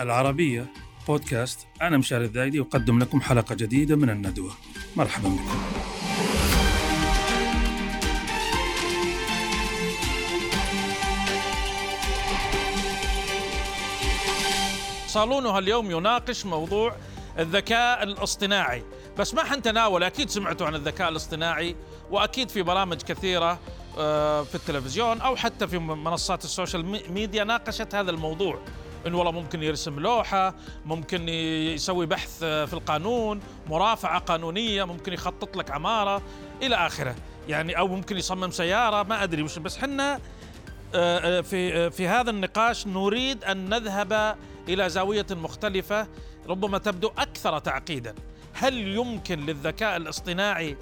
العربية بودكاست. أنا مشاري الذايدي أقدم لكم حلقة جديدة من الندوة. مرحبا بكم. صالونها اليوم يناقش موضوع الذكاء الاصطناعي. بس ما حنتناول أكيد سمعتوا عن الذكاء الاصطناعي. وأكيد في برامج كثيرة آه، في التلفزيون أو حتى في منصات السوشيال ميديا ناقشت هذا الموضوع. انه والله ممكن يرسم لوحة ممكن يسوي بحث في القانون مرافعة قانونية ممكن يخطط لك عمارة إلى آخره. يعني أو ممكن يصمم سيارة ما أدري وش. بس حنا آه، آه، في آه، في هذا النقاش نريد أن نذهب إلى زاوية مختلفة ربما تبدو أكثر تعقيدا. هل يمكن للذكاء الاصطناعي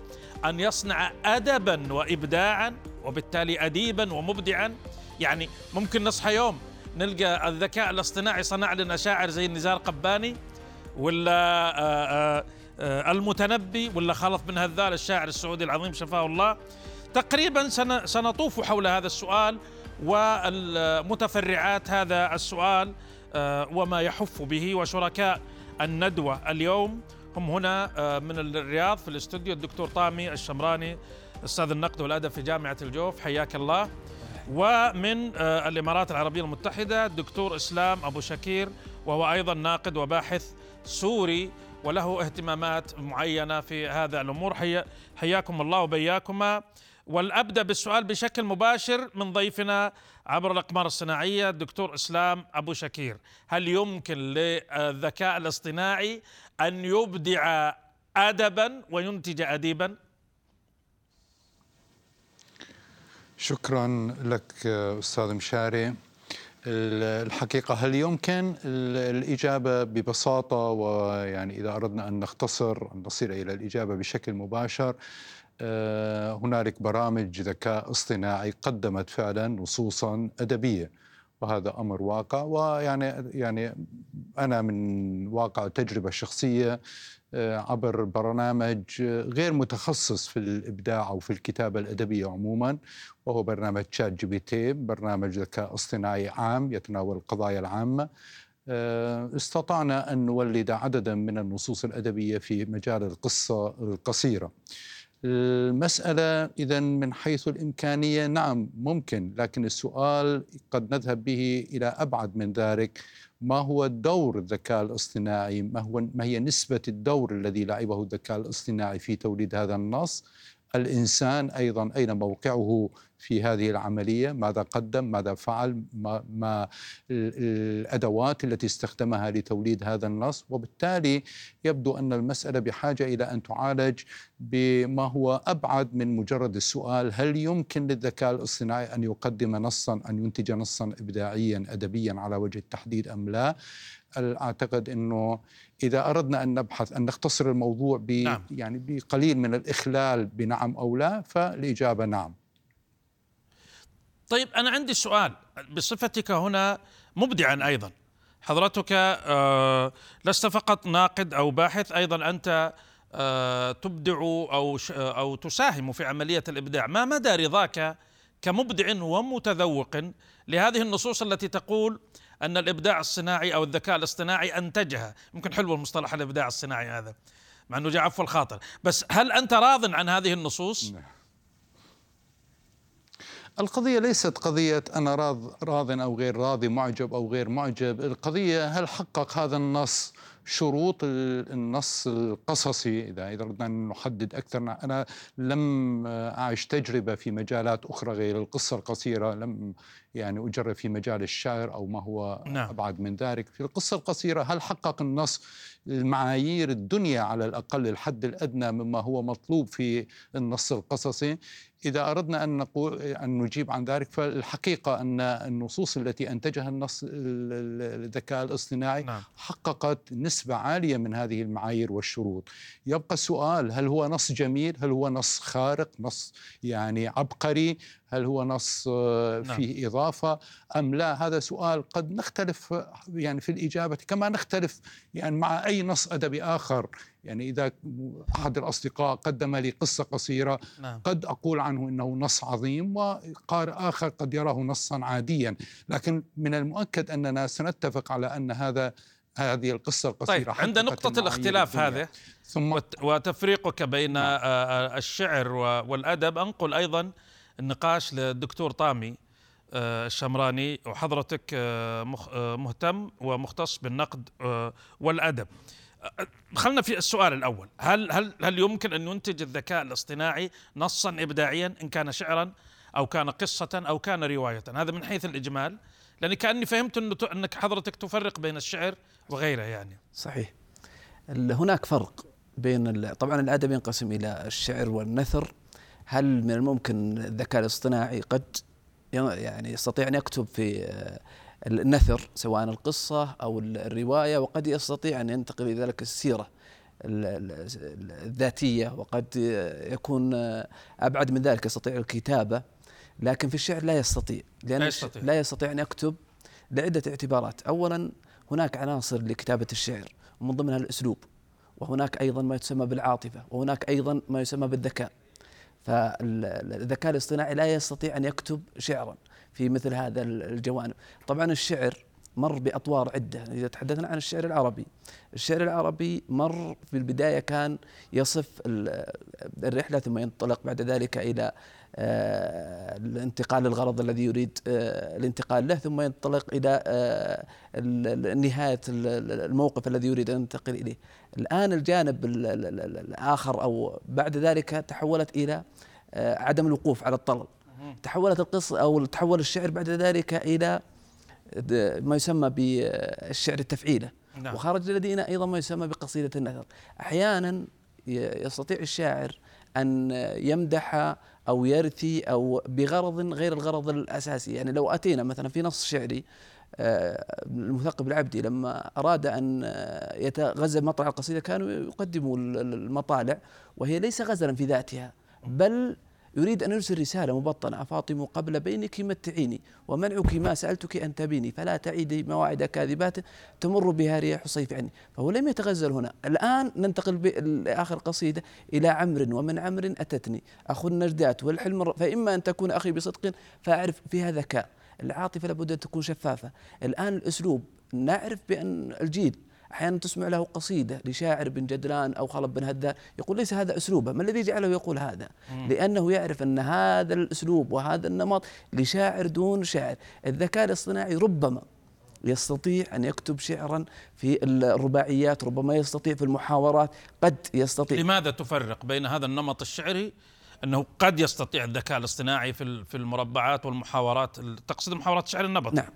أن يصنع ادبا وابداعا وبالتالي اديبا ومبدعا. يعني ممكن نصحى يوم نلقى الذكاء الاصطناعي صنع لنا شاعر زي النزار قباني ولا آآ آآ آآ المتنبي ولا خلف بن هذال الشاعر السعودي العظيم شفاه الله. تقريبا سنطوف حول هذا السؤال والمتفرعات هذا السؤال وما يحف به وشركاء الندوة اليوم. هم هنا من الرياض في الاستوديو الدكتور طامي الشمراني أستاذ النقد والأدب في جامعة الجوف. حياك الله. ومن آه، الإمارات العربية المتحدة الدكتور إسلام أبو شكير وهو أيضا ناقد وباحث سوري وله اهتمامات معينة في هذا الأمور. حي... حياكم الله وبياكما. والأبدأ بالسؤال بشكل مباشر من ضيفنا عبر الأقمار الصناعية الدكتور إسلام أبو شكير. هل يمكن للذكاء الاصطناعي أن يبدع ادبا وينتج اديبا؟ شكرا لك أستاذ مشاري. الحقيقة هل يمكن؟ الإجابة ببساطة ويعني إذا أردنا أن نختصر أن نصل إلى الإجابة بشكل مباشر. هنالك برامج ذكاء اصطناعي قدمت فعلا نصوصا أدبية وهذا أمر واقع ويعني يعني أنا من واقع تجربة شخصية آه، عبر برنامج غير متخصص في الإبداع أو في الكتابة الأدبية عموما وهو برنامج ChatGPT برنامج ذكاء اصطناعي عام يتناول القضايا العامة آه، استطعنا أن نولد عددا من النصوص الأدبية في مجال القصة القصيرة. المساله اذا من حيث الإمكانية نعم ممكن لكن السؤال قد نذهب به إلى أبعد من ذلك. ما هو دور الذكاء الاصطناعي؟ ما هو ما هي نسبة الدور الذي لعبه الذكاء الاصطناعي في توليد هذا النص؟ الإنسان أيضا أين موقعه في هذه العملية؟ ماذا قدم؟ ماذا فعل؟ ما, ما الأدوات التي استخدمها لتوليد هذا النص؟ وبالتالي يبدو أن المسألة بحاجة إلى أن تعالج بما هو أبعد من مجرد السؤال هل يمكن للذكاء الاصطناعي أن يقدم نصا أن ينتج نصا ابداعيا ادبيا على وجه التحديد أم لا؟ أعتقد إنه إذا أردنا أن نبحث أن نختصر الموضوع ب نعم. يعني بقليل من الإخلال بنعم أو لا فالإجابة نعم. طيب أنا عندي سؤال بصفتك هنا مبدعا أيضا حضرتك آه لست فقط ناقد أو باحث أيضا أنت آه تبدع أو أو تساهم في عملية الإبداع ما مدى رضاك كمبدع ومتذوق لهذه النصوص التي تقول أن الإبداع الصناعي أو الذكاء الاصطناعي انتجها يمكن حلو المصطلح الإبداع الصناعي هذا مع إنه جاء عفو الخاطر. بس هل أنت راض عن هذه النصوص؟ نعم. القضية ليست قضية أنا راض راض أو غير راضي معجب أو غير معجب. القضية هل حقق هذا النص شروط النص القصصي اذا اردنا ان نحدد أكثر. أنا لم أعش تجربة في مجالات أخرى غير القصة القصيرة. لم يعني أجرب في مجال الشعر أو ما هو نعم. أبعد من ذلك. في القصة القصيرة هل حقق النص المعايير الدنيا على الأقل الحد الأدنى مما هو مطلوب في النص القصصي؟ إذا أردنا أن نقول أن نجيب عن ذلك فالحقيقة أن النصوص التي أنتجها النص الذكاء الاصطناعي نعم. حققت نسبة عالية من هذه المعايير والشروط. يبقى السؤال هل هو نص جميل؟ هل هو نص خارق؟ نص يعني عبقري؟ هل هو نص آه، نعم. فيه إضافة أم لا هذا سؤال قد نختلف يعني في الإجابة كما نختلف يعني مع أي نص أدبي آخر يعني إذا أحد الأصدقاء قدم لي قصة قصيرة نعم. قد أقول عنه إنه نص عظيم وقارئ آخر قد يراه نصا عاديا لكن من المؤكد أننا سنتفق على أن هذا هذه القصة القصيرة طيب عند نقطة الاختلاف هذه ثم وتفريقك بين نعم. آه، آه، الشعر والأدب أنقل أيضا النقاش للدكتور طامي آه، الشمراني وحضرتك مهتم ومختص بالنقد والأدب. خلنا في السؤال الأول. هل هل هل يمكن أن ينتج الذكاء الاصطناعي نصا ابداعيا إن كان شعرا أو كان قصة أو كان رواية؟ هذا من حيث الإجمال. لأني كأني فهمت انه أنك حضرتك تفرق بين الشعر وغيره يعني. صحيح. هناك فرق بين طبعا الأدب ينقسم إلى الشعر والنثر. هل من الممكن الذكاء الاصطناعي قد يعني يستطيع أن يكتب في النثر سواء القصة أو الرواية وقد يستطيع أن ينتقل إلى ذلك السيرة الذاتية وقد يكون أبعد من ذلك يستطيع الكتابة. لكن في الشعر لا يستطيع لأن لا يستطيع, لا يستطيع أن يكتب لعدة اعتبارات. أولا هناك عناصر لكتابة الشعر ومن ضمنها الأسلوب وهناك أيضا ما يسمى بالعاطفة وهناك أيضا ما يسمى بالذكاء. فالذكاء الاصطناعي لا يستطيع أن يكتب شعرا في مثل هذا الجوانب. طبعا الشعر مر بأطوار عدة. إذا تحدثنا عن الشعر العربي الشعر العربي مر في البداية كان يصف الرحلة ثم ينطلق بعد ذلك آه، الانتقال للغرض الذي يريد آه، الانتقال له ثم ينطلق إلى آه، نهاية الموقف الذي يريد أن ينتقل إليه. الآن الجانب الآخر أو بعد ذلك تحولت إلى عدم الوقوف على الطلل تحولت القصة أو تحول الشعر بعد ذلك إلى ما يسمى بالشعر التفعيلة. نعم. وخرج لدينا أيضا ما يسمى بقصيدة النثر. أحيانا يستطيع الشاعر أن يمدح أو يرثي أو بغرض غير الغرض الأساسي. يعني لو أتينا مثلا في نص شعري آه، المثقف العبدي لما أراد أن يتغزل مطلع القصيدة كانوا يقدموا المطالع وهي ليس غزلا في ذاتها بل يريد أن يرسل رسالة مبطنة. فاطم قبل بينك متعيني ومنعك ما سألتك أن تبيني. فلا تعيدي مواعيد كاذبات تمر بها رياح الصيف عني. فهو لم يتغزل هنا. الآن ننتقل لآخر قصيدة إلى عمر ومن عمر أتتني. أخو النجدات والحلم فإما أن تكون أخي بصدق فأعرف فيها ذكاء العاطفة لابد أن تكون شفافة. الآن الأسلوب. نعرف بأن الجيل أحيانا تسمع له قصيدة لشاعر بن جدلان أو خلب بن هذا يقول ليس هذا أسلوبه ما الذي جعله يقول هذا؟ لأنه يعرف أن هذا الأسلوب وهذا النمط لشاعر دون شاعر. الذكاء الاصطناعي ربما يستطيع أن يكتب شعرا في الرباعيات ربما يستطيع في المحاورات قد يستطيع. لماذا تفرق بين هذا النمط الشعري أنه قد يستطيع الذكاء الاصطناعي في في المربعات والمحاورات تقصد محاورات شعر النبط نعم.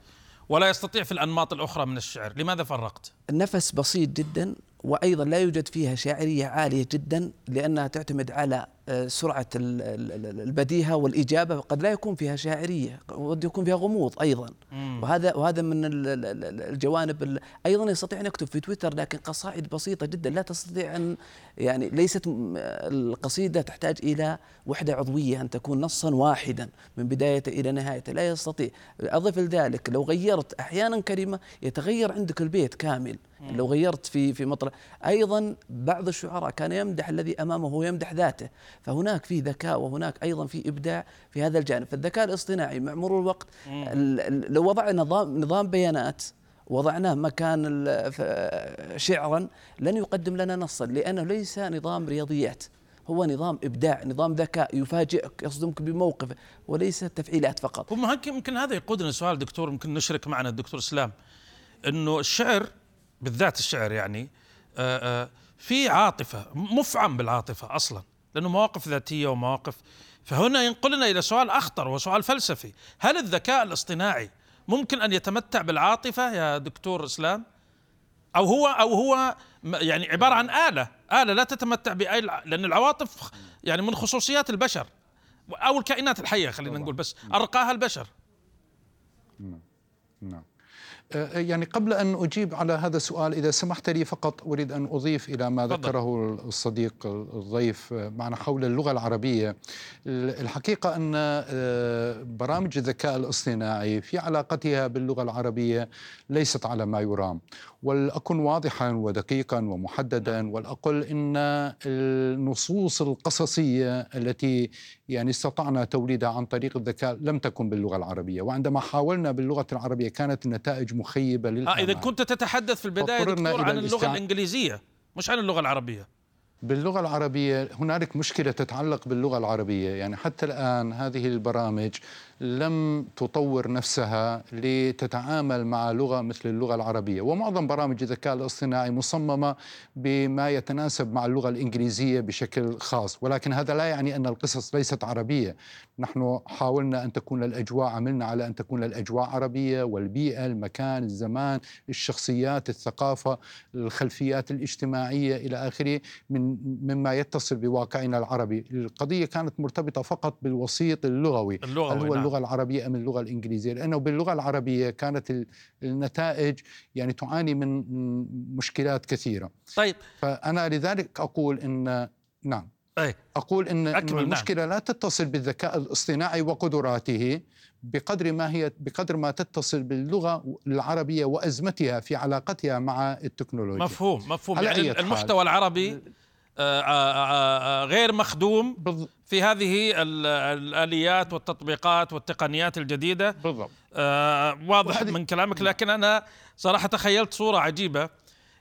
ولا يستطيع في الأنماط الأخرى من الشعر لماذا فرقت؟ النفس بسيط جدا وأيضا لا يوجد فيها شاعرية عالية جدا لأنها تعتمد على سرعة البديهة والإجابة قد لا يكون فيها شاعرية قد يكون فيها غموض أيضا. مم. وهذا وهذا من الجوانب أيضا يستطيع أن يكتب في تويتر لكن قصائد بسيطة جدا لا تستطيع أن يعني ليست القصيدة تحتاج إلى وحدة عضوية أن تكون نصا واحدا من بدايته إلى نهايته لا يستطيع. أضف لذلك لو غيرت أحيانا كلمة يتغير عندك البيت كامل. لو غيرت في في مطلع. أيضا بعض الشعراء كان يمدح الذي أمامه ويمدح ذاته. فهناك في ذكاء وهناك أيضا في إبداع في هذا الجانب. فالذكاء الاصطناعي مع مرور الوقت لو وضعنا نظام نظام بيانات وضعناه مكان شعرا لن يقدم لنا نصا لأنه ليس نظام رياضيات. هو نظام إبداع نظام ذكاء يفاجئك يصدمك بموقف وليس تفعيلات فقط. يمكن هذا يقودنا سؤال دكتور يمكن نشرك معنا الدكتور اسلام إنه الشعر بالذات الشعر يعني آه، آه، في عاطفة مفعم بالعاطفة أصلا لأنه مواقف ذاتية ومواقف. فهنا ينقلنا إلى سؤال أخطر وسؤال فلسفي. هل الذكاء الاصطناعي ممكن أن يتمتع بالعاطفة يا دكتور إسلام؟ أو هو أو هو يعني عبارة عن آلة آلة لا تتمتع بأي لأن العواطف يعني من خصوصيات البشر. أو الكائنات الحية خلينا نقول بس أرقاها البشر. نعم. نعم. يعني قبل أن أجيب على هذا السؤال إذا سمحت لي فقط أريد أن أضيف إلى ما. ذكره الصديق الضيف آه، معنا حول اللغة العربية الحقيقة أن آه، برامج الذكاء الاصطناعي في علاقتها باللغة العربية ليست على ما يرام ولأكن واضحا ودقيقا ومحددا ولأقل إن النصوص القصصية التي يعني استطعنا توليدها عن طريق الذكاء لم تكن باللغة العربية. وعندما حاولنا باللغة العربية كانت النتائج مخيبة للأمال آه إذا كنت تتحدث في البداية دكتور عن اللغة الإنجليزية مش عن اللغة العربية. باللغة العربية هنالك مشكلة تتعلق باللغة العربية. يعني حتى الآن هذه البرامج لم تطور نفسها لتتعامل مع لغة مثل اللغة العربية. ومعظم برامج الذكاء الاصطناعي مصممة بما يتناسب مع اللغة الإنجليزية بشكل خاص. ولكن هذا لا يعني أن القصص ليست عربية. نحن حاولنا أن تكون الأجواء عملنا على أن تكون الأجواء عربية والبيئة المكان الزمان الشخصيات الثقافة الخلفيات الاجتماعية إلى آخره من مما يتصل بواقعنا العربي. القضية كانت مرتبطة فقط بالوسيط اللغوي. اللغوي، هل هو نعم. اللغة العربية أم اللغة الإنجليزية؟ لأنه باللغة العربية كانت ال- النتائج يعني تعاني من مشكلات كثيرة. طيب. فأنا لذلك أقول إن نعم. أي أقول إن إنه أكمل، نعم. المشكلة لا تتصل بالذكاء الاصطناعي وقدراته بقدر ما هي بقدر ما تتصل باللغة العربية وأزمتها في علاقتها مع التكنولوجيا. مفهوم مفهوم. يعني. المحتوى العربي غير مخدوم في هذه ال- الآليات والتطبيقات والتقنيات بالضبط. آه، واضح من كلامك لكن أنا صراحة تخيلت صورة عجيبة.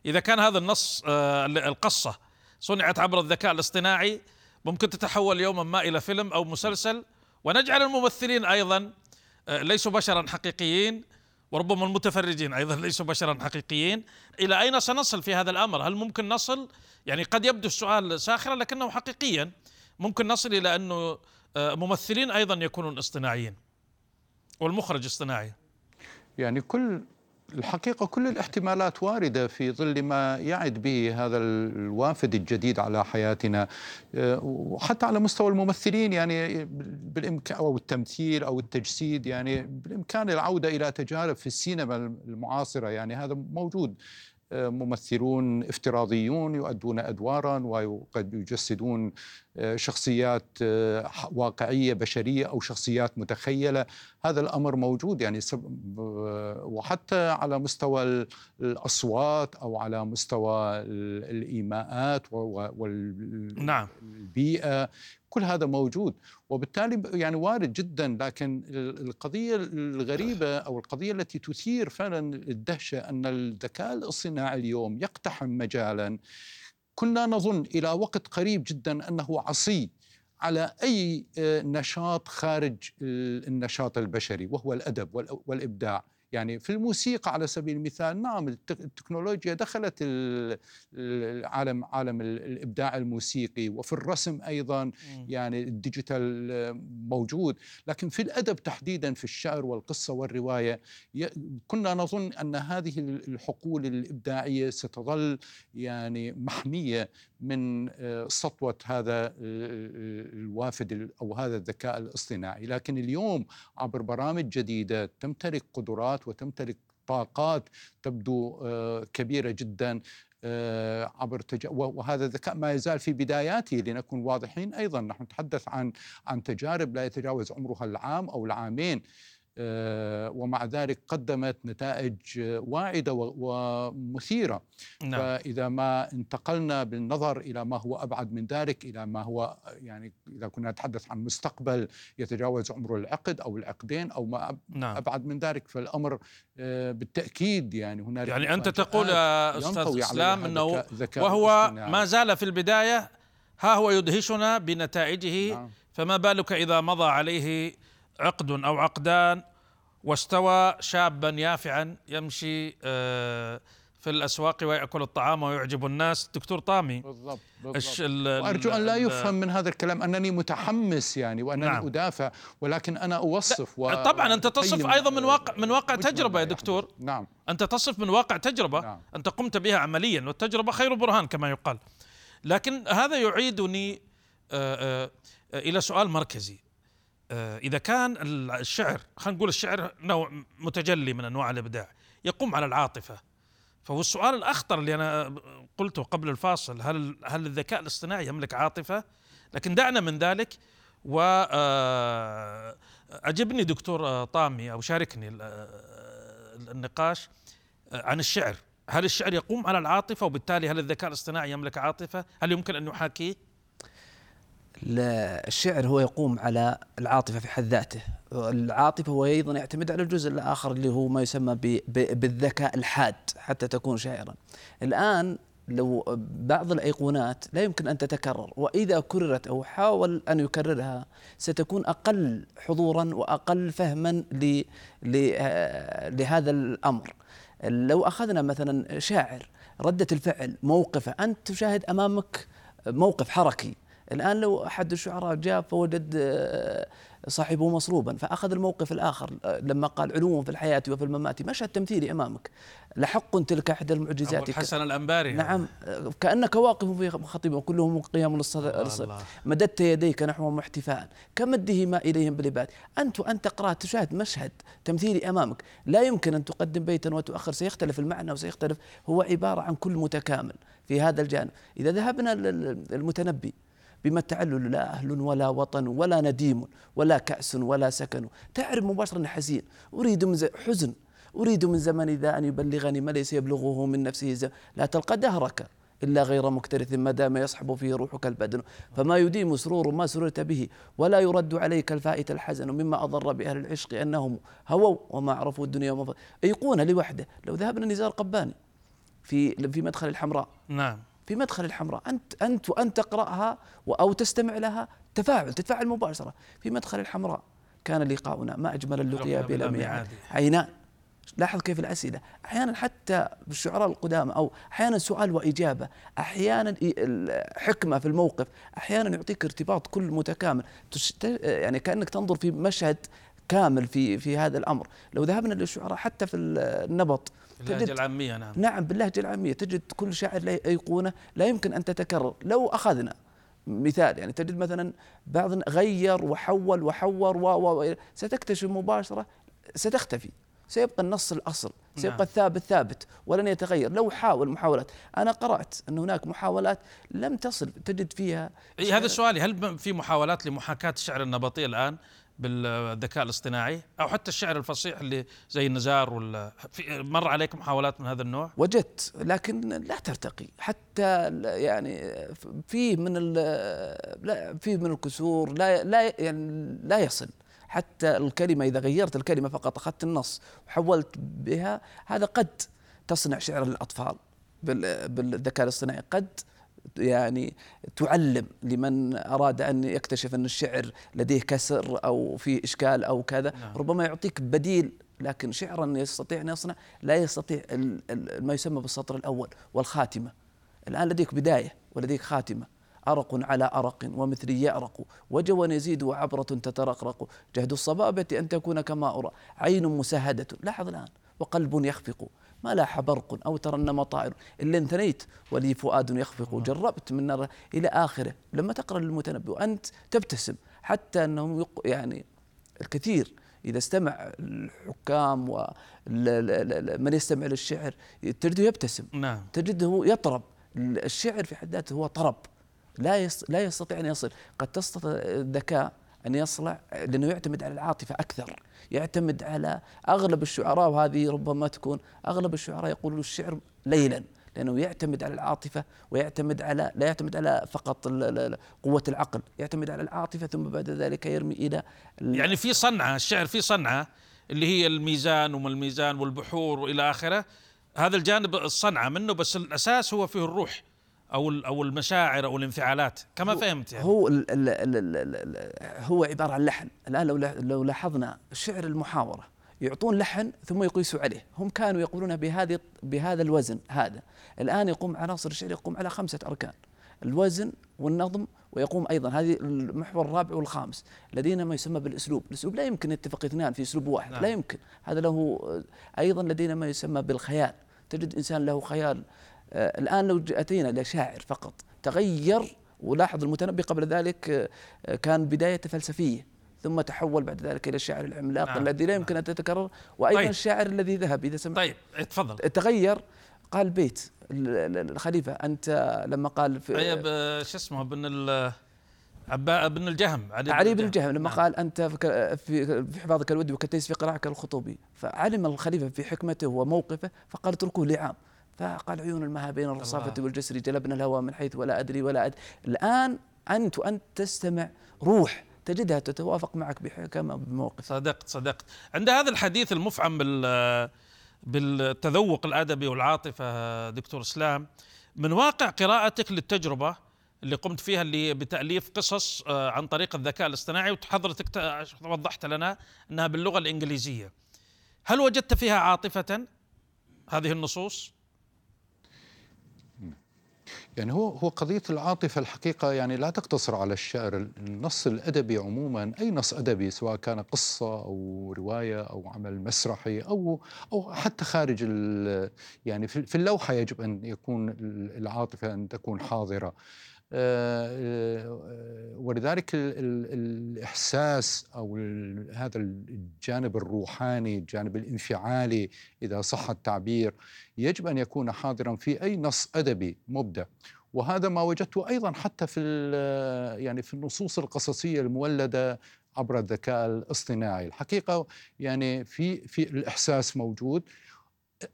إذا كان هذا النص آه، القصة صنعت عبر الذكاء الاصطناعي ممكن تتحول يوما ما إلى فيلم أو مسلسل. ونجعل الممثلين أيضا آه، ليسوا بشرا حقيقيين. وربما المتفرجين أيضا ليسوا بشرا حقيقيين. إلى أين سنصل في هذا الأمر؟ هل ممكن نصل؟ يعني قد يبدو السؤال ساخرا لكنه حقيقيا ممكن نصل إلى أنه آه، ممثلين أيضا يكونون اصطناعيين والمخرج اصطناعي. يعني كل الحقيقة كل الاحتمالات واردة في ظل ما يعد به هذا الوافد الجديد على حياتنا. أه، وحتى على مستوى الممثلين يعني بالإمكان أو التمثيل أو التجسيد يعني بالإمكان العودة إلى تجارب في السينما المعاصرة يعني هذا موجود. ممثلون افتراضيون يؤدون أدوارا وقد يجسدون أه، شخصيات أه، واقعية بشرية أو شخصيات متخيلة هذا الأمر موجود يعني سب... وحتى على مستوى ال- الأصوات أو على مستوى ال- الإيماءات. والبيئه كل هذا موجود. وبالتالي يعني وارد جدا لكن ال- القضية الغريبة أو القضية التي تثير فعلا الدهشة أن الذكاء الاصطناعي اليوم يقتحم مجالا. كنا نظن إلى وقت قريب جدا أنه عصي على أي آه، نشاط خارج ال- النشاط البشري وهو الأدب وال- والإبداع. يعني في الموسيقى على سبيل المثال نعم التك- التكنولوجيا دخلت ال- العالم عالم ال- الإبداع الموسيقي وفي الرسم أيضا يعني الديجيتال آه، موجود. لكن في الأدب تحديدا في الشعر والقصة والرواية كنا نظن أن هذه الحقول الإبداعية ستظل يعني محمية من آه، سطوة هذا آه، الوافد ال- أو هذا الذكاء الاصطناعي. لكن اليوم عبر برامج جديدة تمتلك قدرات وتمتلك طاقات تبدو آه، كبيرة جدا آه، عبر تج... وهذا الذكاء ما يزال في بداياته لنكون واضحين. أيضا نحن نتحدث عن عن تجارب لا يتجاوز عمرها العام أو العامين. ومع ذلك قدمت نتائج آه، واعدة و- ومثيرة نعم فإذا ما انتقلنا بالنظر إلى ما هو أبعد من ذلك إلى ما هو يعني إذا كنا نتحدث عن مستقبل يتجاوز عمره العقد أو العقدين أو ما نعم أبعد من ذلك فالأمر آه، بالتأكيد يعني هنالك يعني أنت تقول أستاذ إسلام أنه ذكاء- وهو. ما زال في البداية ها هو يدهشنا بنتائجه نعم. فما بالك إذا مضى عليه عقد أو عقدان واستوى شابا يافعا يمشي آه، في الأسواق ويأكل الطعام ويعجب الناس. دكتور طامي بالضبط بالضبط. ال- وأرجو أن لا يفهم من هذا الكلام. أنني متحمس يعني وأنني نعم. أدافع ولكن أنا أوصف و... طبعا أنت تصف أيضا من واقع من واقع تجربة يا دكتور. نعم. أنت تصف من واقع تجربة نعم. أنت قمت بها عمليا والتجربة خير برهان كما يقال. لكن هذا يعيدني آه، آه، آه، إلى سؤال مركزي. آه، إذا كان الشعر خلينا نقول الشعر نوع متجلي من أنواع الإبداع يقوم على العاطفة فهو السؤال الأخطر اللي أنا قلته قبل الفاصل هل هل الذكاء الاصطناعي يملك عاطفة؟ لكن دعنا من ذلك و آه، اجبني دكتور آه، طامي أو شاركني آه، النقاش عن الشعر هل الشعر يقوم على العاطفة وبالتالي هل الذكاء الاصطناعي يملك عاطفة؟ هل يمكن أن يحاكيه؟ الشعر هو يقوم على العاطفة في حد ذاته. العاطفة هو أيضا يعتمد على الجزء الآخر اللي هو ما يسمى بالذكاء الحاد حتى تكون شاعرا. الآن لو بعض الأيقونات لا يمكن أن تتكرر وإذا كررت أو حاول أن يكررها ستكون أقل حضورا وأقل فهما لهذا الأمر. لو أخذنا مثلا شاعر ردة الفعل موقفه أنت تشاهد أمامك موقف حركي الآن لو أحد الشعراء جاء فوجد آه، صاحبه مصلوبا فأخذ الموقف الآخر آه، لما قال علوم في الحياة وفي الممات مشهد تمثيلي أمامك. لحق تلك إحدى المعجزات حسن الأنباري نعم كأنك واقف في خطيب وكلهم قيام للصلاة مددت يديك نحوهم احتفاء. كمده ما إليهم بالعباد أنت وأنت تقرأ تشاهد مشهد تمثيلي أمامك. لا يمكن أن تقدم بيتا وتؤخر سيختلف المعنى وسيختلف هو عبارة عن كل متكامل في هذا الجانب. إذا ذهبنا للمتنبي بما التعلل لا أهل ولا وطن ولا نديم ولا كأس ولا سكن. تعرف مباشرة حزين. أريد من حزن. أريد من زمن ذا أن يبلغني ما ليس يبلغه من نفسه زمن لا تلقى دهرك إلا غير مكترث ما دام يصحب فيه روحك البدن. فما يديم سرور ما سررت به ولا يرد عليك الفائت الحزن مما أضر بأهل العشق أنهم هووا وما عرفوا الدنيا وما أيقونة لوحده. لو ذهبنا نزار قباني في في مدخل الحمراء. نعم. في مدخل الحمراء. أنت أنت وأنت تقرأها أو تستمع لها تفاعل تتفاعل مباشرة. في مدخل الحمراء كان لقاؤنا ما أجمل اللقيا بلا ميعاد. عينان. لاحظ كيف الأسئلة. أحيانا حتى بالشعراء القدامى أو أحيانا سؤال وإجابة. أحيانا حكمة في الموقف. أحيانا يعطيك ارتباط كل متكامل. يعني كأنك تنظر في مشهد كامل في في هذا الأمر، لو ذهبنا للشعراء حتى في النبط باللهجه العامية نعم. نعم باللهجة العامية. تجد كل شاعر له ايقونه لا يمكن أن تتكرر، لو أخذنا مثال يعني تجد مثلا بعض غير وحول وحور و و ستكتشف مباشرة ستختفي. سيبقى النص الأصل سيبقى نعم. الثابت ثابت ولن يتغير. لو حاول محاولات. أنا قرأت أن هناك محاولات لم تصل تجد فيها إيه هذا سؤالي هل في محاولات لمحاكاة الشعر النبطي الآن؟ بالذكاء الاصطناعي أو حتى الشعر الفصيح اللي زي النزار ولا مر عليك محاولات من هذا النوع؟ وجدت لكن لا ترتقي حتى يعني فيه من لا فيه من الكسور لا لا يعني لا يصل حتى الكلمة إذا غيرت الكلمة فقط أخذت النص وحولت بها هذا قد تصنع شعر الأطفال بالذكاء الاصطناعي قد يعني تعلم لمن أراد أن يكتشف أن الشعر لديه كسر أو في إشكال أو كذا نعم. ربما يعطيك بديل لكن شعرا يستطيع أن يصنع لا يستطيع ما يسمى بالسطر الأول والخاتمة. الآن لديك بداية ولديك خاتمة. أرق على أرق ومثلي يأرق وجوا يزيد وعبرة تترقرق. جهد الصبابة أن تكون كما أرى عين مسهدة. لاحظ الآن وقلب يخفق. ما لاح برق أو ترنم طائر إلا انثنيت ولي فؤاد يخفق جربت من نار إلى آخره. لما تقرأ للمتنبي وأنت تبتسم حتى أنهم يعني الكثير إذا استمع الحكام ومن يستمع للشعر تجده يبتسم. نعم. تجده يطرب. الشعر في حد ذاته هو طرب. لا لا يستطيع أن يصل. قد تستطيع الذكاء أن يصلع لأنه يعتمد على العاطفة أكثر. يعتمد على أغلب الشعراء وهذه ربما تكون أغلب الشعراء يقولون الشعر ليلا لأنه يعتمد على العاطفة ويعتمد على لا يعتمد على فقط قوة العقل يعتمد على العاطفة ثم بعد ذلك يرمي إلى يعني في صنعة الشعر في صنعة اللي هي الميزان وما الميزان والبحور وإلى آخره. هذا الجانب الصنعة منه بس الأساس هو فيه الروح. أو أو المشاعر أو الانفعالات كما فهمت يعني. هو ال ال ال ال هو عبارة عن لحن. الآن لو لو لاحظنا شعر المحاورة يعطون لحن ثم يقيسوا عليه. هم كانوا يقولون بهذه بهذا الوزن هذا. الآن يقوم عناصر الشعر يقوم على خمسة أركان. الوزن والنظم ويقوم أيضا. هذه المحور الرابع والخامس. لدينا ما يسمى بالأسلوب، الأسلوب لا يمكن يتفق اثنان في أسلوب واحد، نعم. لا يمكن، هذا له أيضا لدينا ما يسمى بالخيال، تجد إنسان له خيال الآن لو أتينا لشاعر فقط تغير ولاحظ المتنبي قبل ذلك آه، كان بداية فلسفية ثم تحول بعد ذلك إلى الشاعر العملاق نعم. الذي لا يمكن أن تتكرر وأيضا طيب. الشاعر الذي ذهب إذا سمحت طيب تفضل تغير قال بيت الخليفة أنت لما قال في طيب شو اسمه بن عباء بن الجهم علي, علي بن الجهم لما نعم. قال أنت في في حفاظك الودي وكتيس في قراعك الخطوبي فعلم الخليفة في حكمته وموقفه فقال اتركوه لعام فقال عيون المها بين الرصافة والجسر جلبنا الهوى من حيث ولا أدري ولا أدري الآن أنت وأنت تستمع روح تجدها تتوافق معك بحكم بموقف. صدقت صدقت. عند هذا الحديث المفعم بال بالتذوق الأدبي والعاطفة دكتور إسلام من واقع قراءتك للتجربة اللي قمت فيها اللي بتأليف قصص آه، عن طريق الذكاء الاصطناعي وحضرتك وضحت لنا إنها باللغة الإنجليزية. هل وجدت فيها عاطفة؟ هذه النصوص؟ يعني هو هو قضية العاطفة الحقيقة يعني لا تقتصر على الشعر، النص الأدبي عموما أي نص أدبي سواء كان قصة أو رواية أو عمل مسرحي أو أو حتى خارج يعني في اللوحة يجب أن يكون العاطفة أن تكون حاضرة. ولذلك الإحساس أو هذا الجانب الروحاني الجانب الانفعالي إذا صح التعبير يجب أن يكون حاضرا في أي نص أدبي مبدع وهذا ما وجدته أيضا حتى في يعني في النصوص القصصية المولدة عبر الذكاء الاصطناعي. الحقيقة يعني في في الإحساس موجود.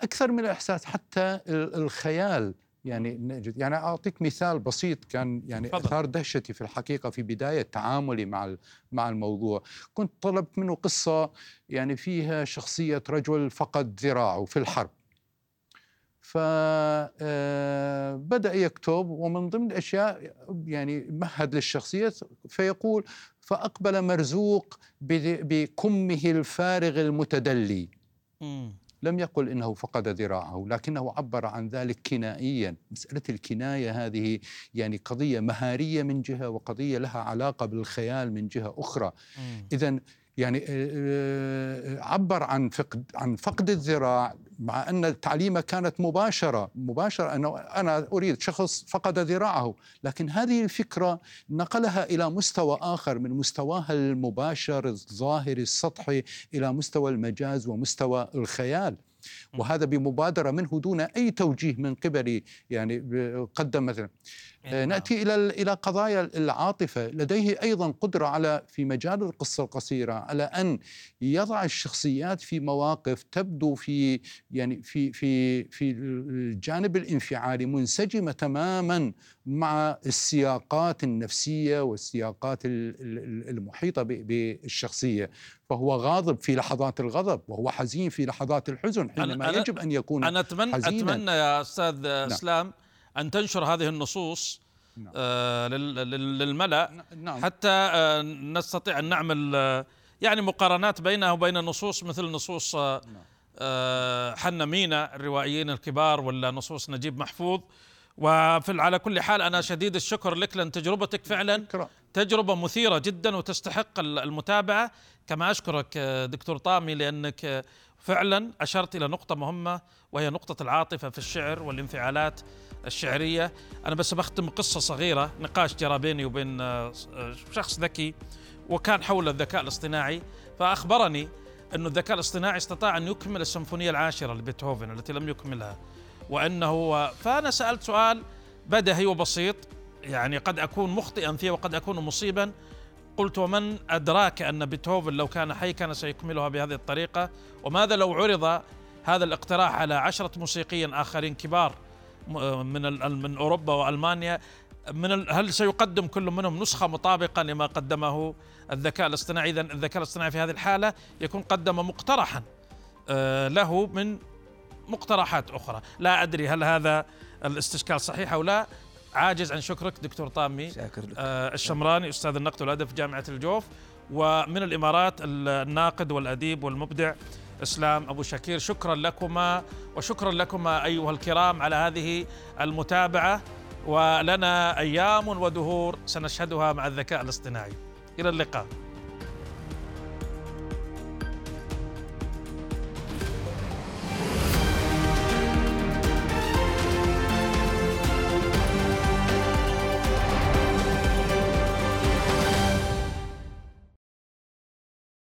أكثر من الإحساس حتى الخيال يعني نجد يعني أعطيك مثال بسيط كان يعني فضل. إثار دهشتي في الحقيقة في بداية تعاملي مع مع الموضوع. كنت طلبت منه قصة يعني فيها شخصية رجل فقد ذراعه في الحرب. فبدأ آه، يكتب ومن ضمن الأشياء يعني مهد للشخصية فيقول فأقبل مرزوق بكمه الفارغ المتدلي. لم يقل إنه فقد ذراعه لكنه عبر عن ذلك كنائيا. مسألة الكناية هذه يعني قضية مهارية من جهة وقضية لها علاقة بالخيال من جهة أخرى. اذا يعني آه، آه، عبر عن فقد عن فقد الذراع مع أن التعليمه كانت مباشرة مباشرة أنه أنا أريد شخص فقد ذراعه. لكن هذه الفكرة نقلها إلى مستوى آخر من مستواها المباشر الظاهري السطحي إلى مستوى المجاز ومستوى الخيال. وهذا بمبادرة منه دون أي توجيه من قبلي يعني قدم مثلا. نأتي إلى إلى قضايا العاطفة لديه أيضا قدرة على في مجال القصة القصيرة على أن يضع الشخصيات في مواقف تبدو في يعني في في في الجانب الانفعالي منسجمة تماما مع السياقات النفسية والسياقات المحيطة بالشخصية فهو غاضب في لحظات الغضب وهو حزين في لحظات الحزن حينما أنا يجب أن يكون أنا أتمنى حزينا. أتمنى يا أستاذ نعم. إسلام أن تنشر هذه النصوص نعم. آه للملأ نعم. حتى آه نستطيع أن نعمل آه يعني مقارنات بينها وبين نصوص مثل نصوص نعم. حنا مينا الروائيين الكبار ولا نصوص نجيب محفوظ وفي على كل حال أنا شديد الشكر لك لأن تجربتك فعلا تجربة مثيرة جدا وتستحق المتابعة كما أشكرك دكتور طامي لأنك فعلا أشرت إلى نقطة مهمة وهي نقطة العاطفة في الشعر والانفعالات الشعرية. أنا بس بختم قصة صغيرة نقاش جرى بيني وبين آه، شخص ذكي وكان حول الذكاء الاصطناعي فأخبرني إنه الذكاء الاصطناعي استطاع أن يكمل السيمفونية العاشرة لبيتهوفن التي لم يكملها وأنه فأنا سألت سؤال بدهي وبسيط يعني قد أكون مخطئا فيه وقد أكون مصيبا. قلت ومن أدراك أن بيتهوفن لو كان حي كان سيكملها بهذه الطريقة؟ وماذا لو عرض هذا الاقتراح على عشرة موسيقيين آخرين كبار من من أوروبا وألمانيا. من هل سيقدم كل منهم نسخة مطابقة لما قدمه الذكاء الاصطناعي؟ إذا الذكاء الاصطناعي في هذه الحالة يكون قدم مقترحا آه، له من مقترحات أخرى. لا أدري هل هذا الاستشكال صحيح أو لا. عاجز عن شكرك دكتور طامي شاكر لك. آه الشمراني أستاذ النقد والأدب في جامعة الجوف. ومن الإمارات الناقد والأديب والمبدع إسلام أبو شكير شكرا لكما وشكرا لكما أيها الكرام على هذه المتابعة ولنا أيام ودهور سنشهدها مع الذكاء الاصطناعي. إلى اللقاء.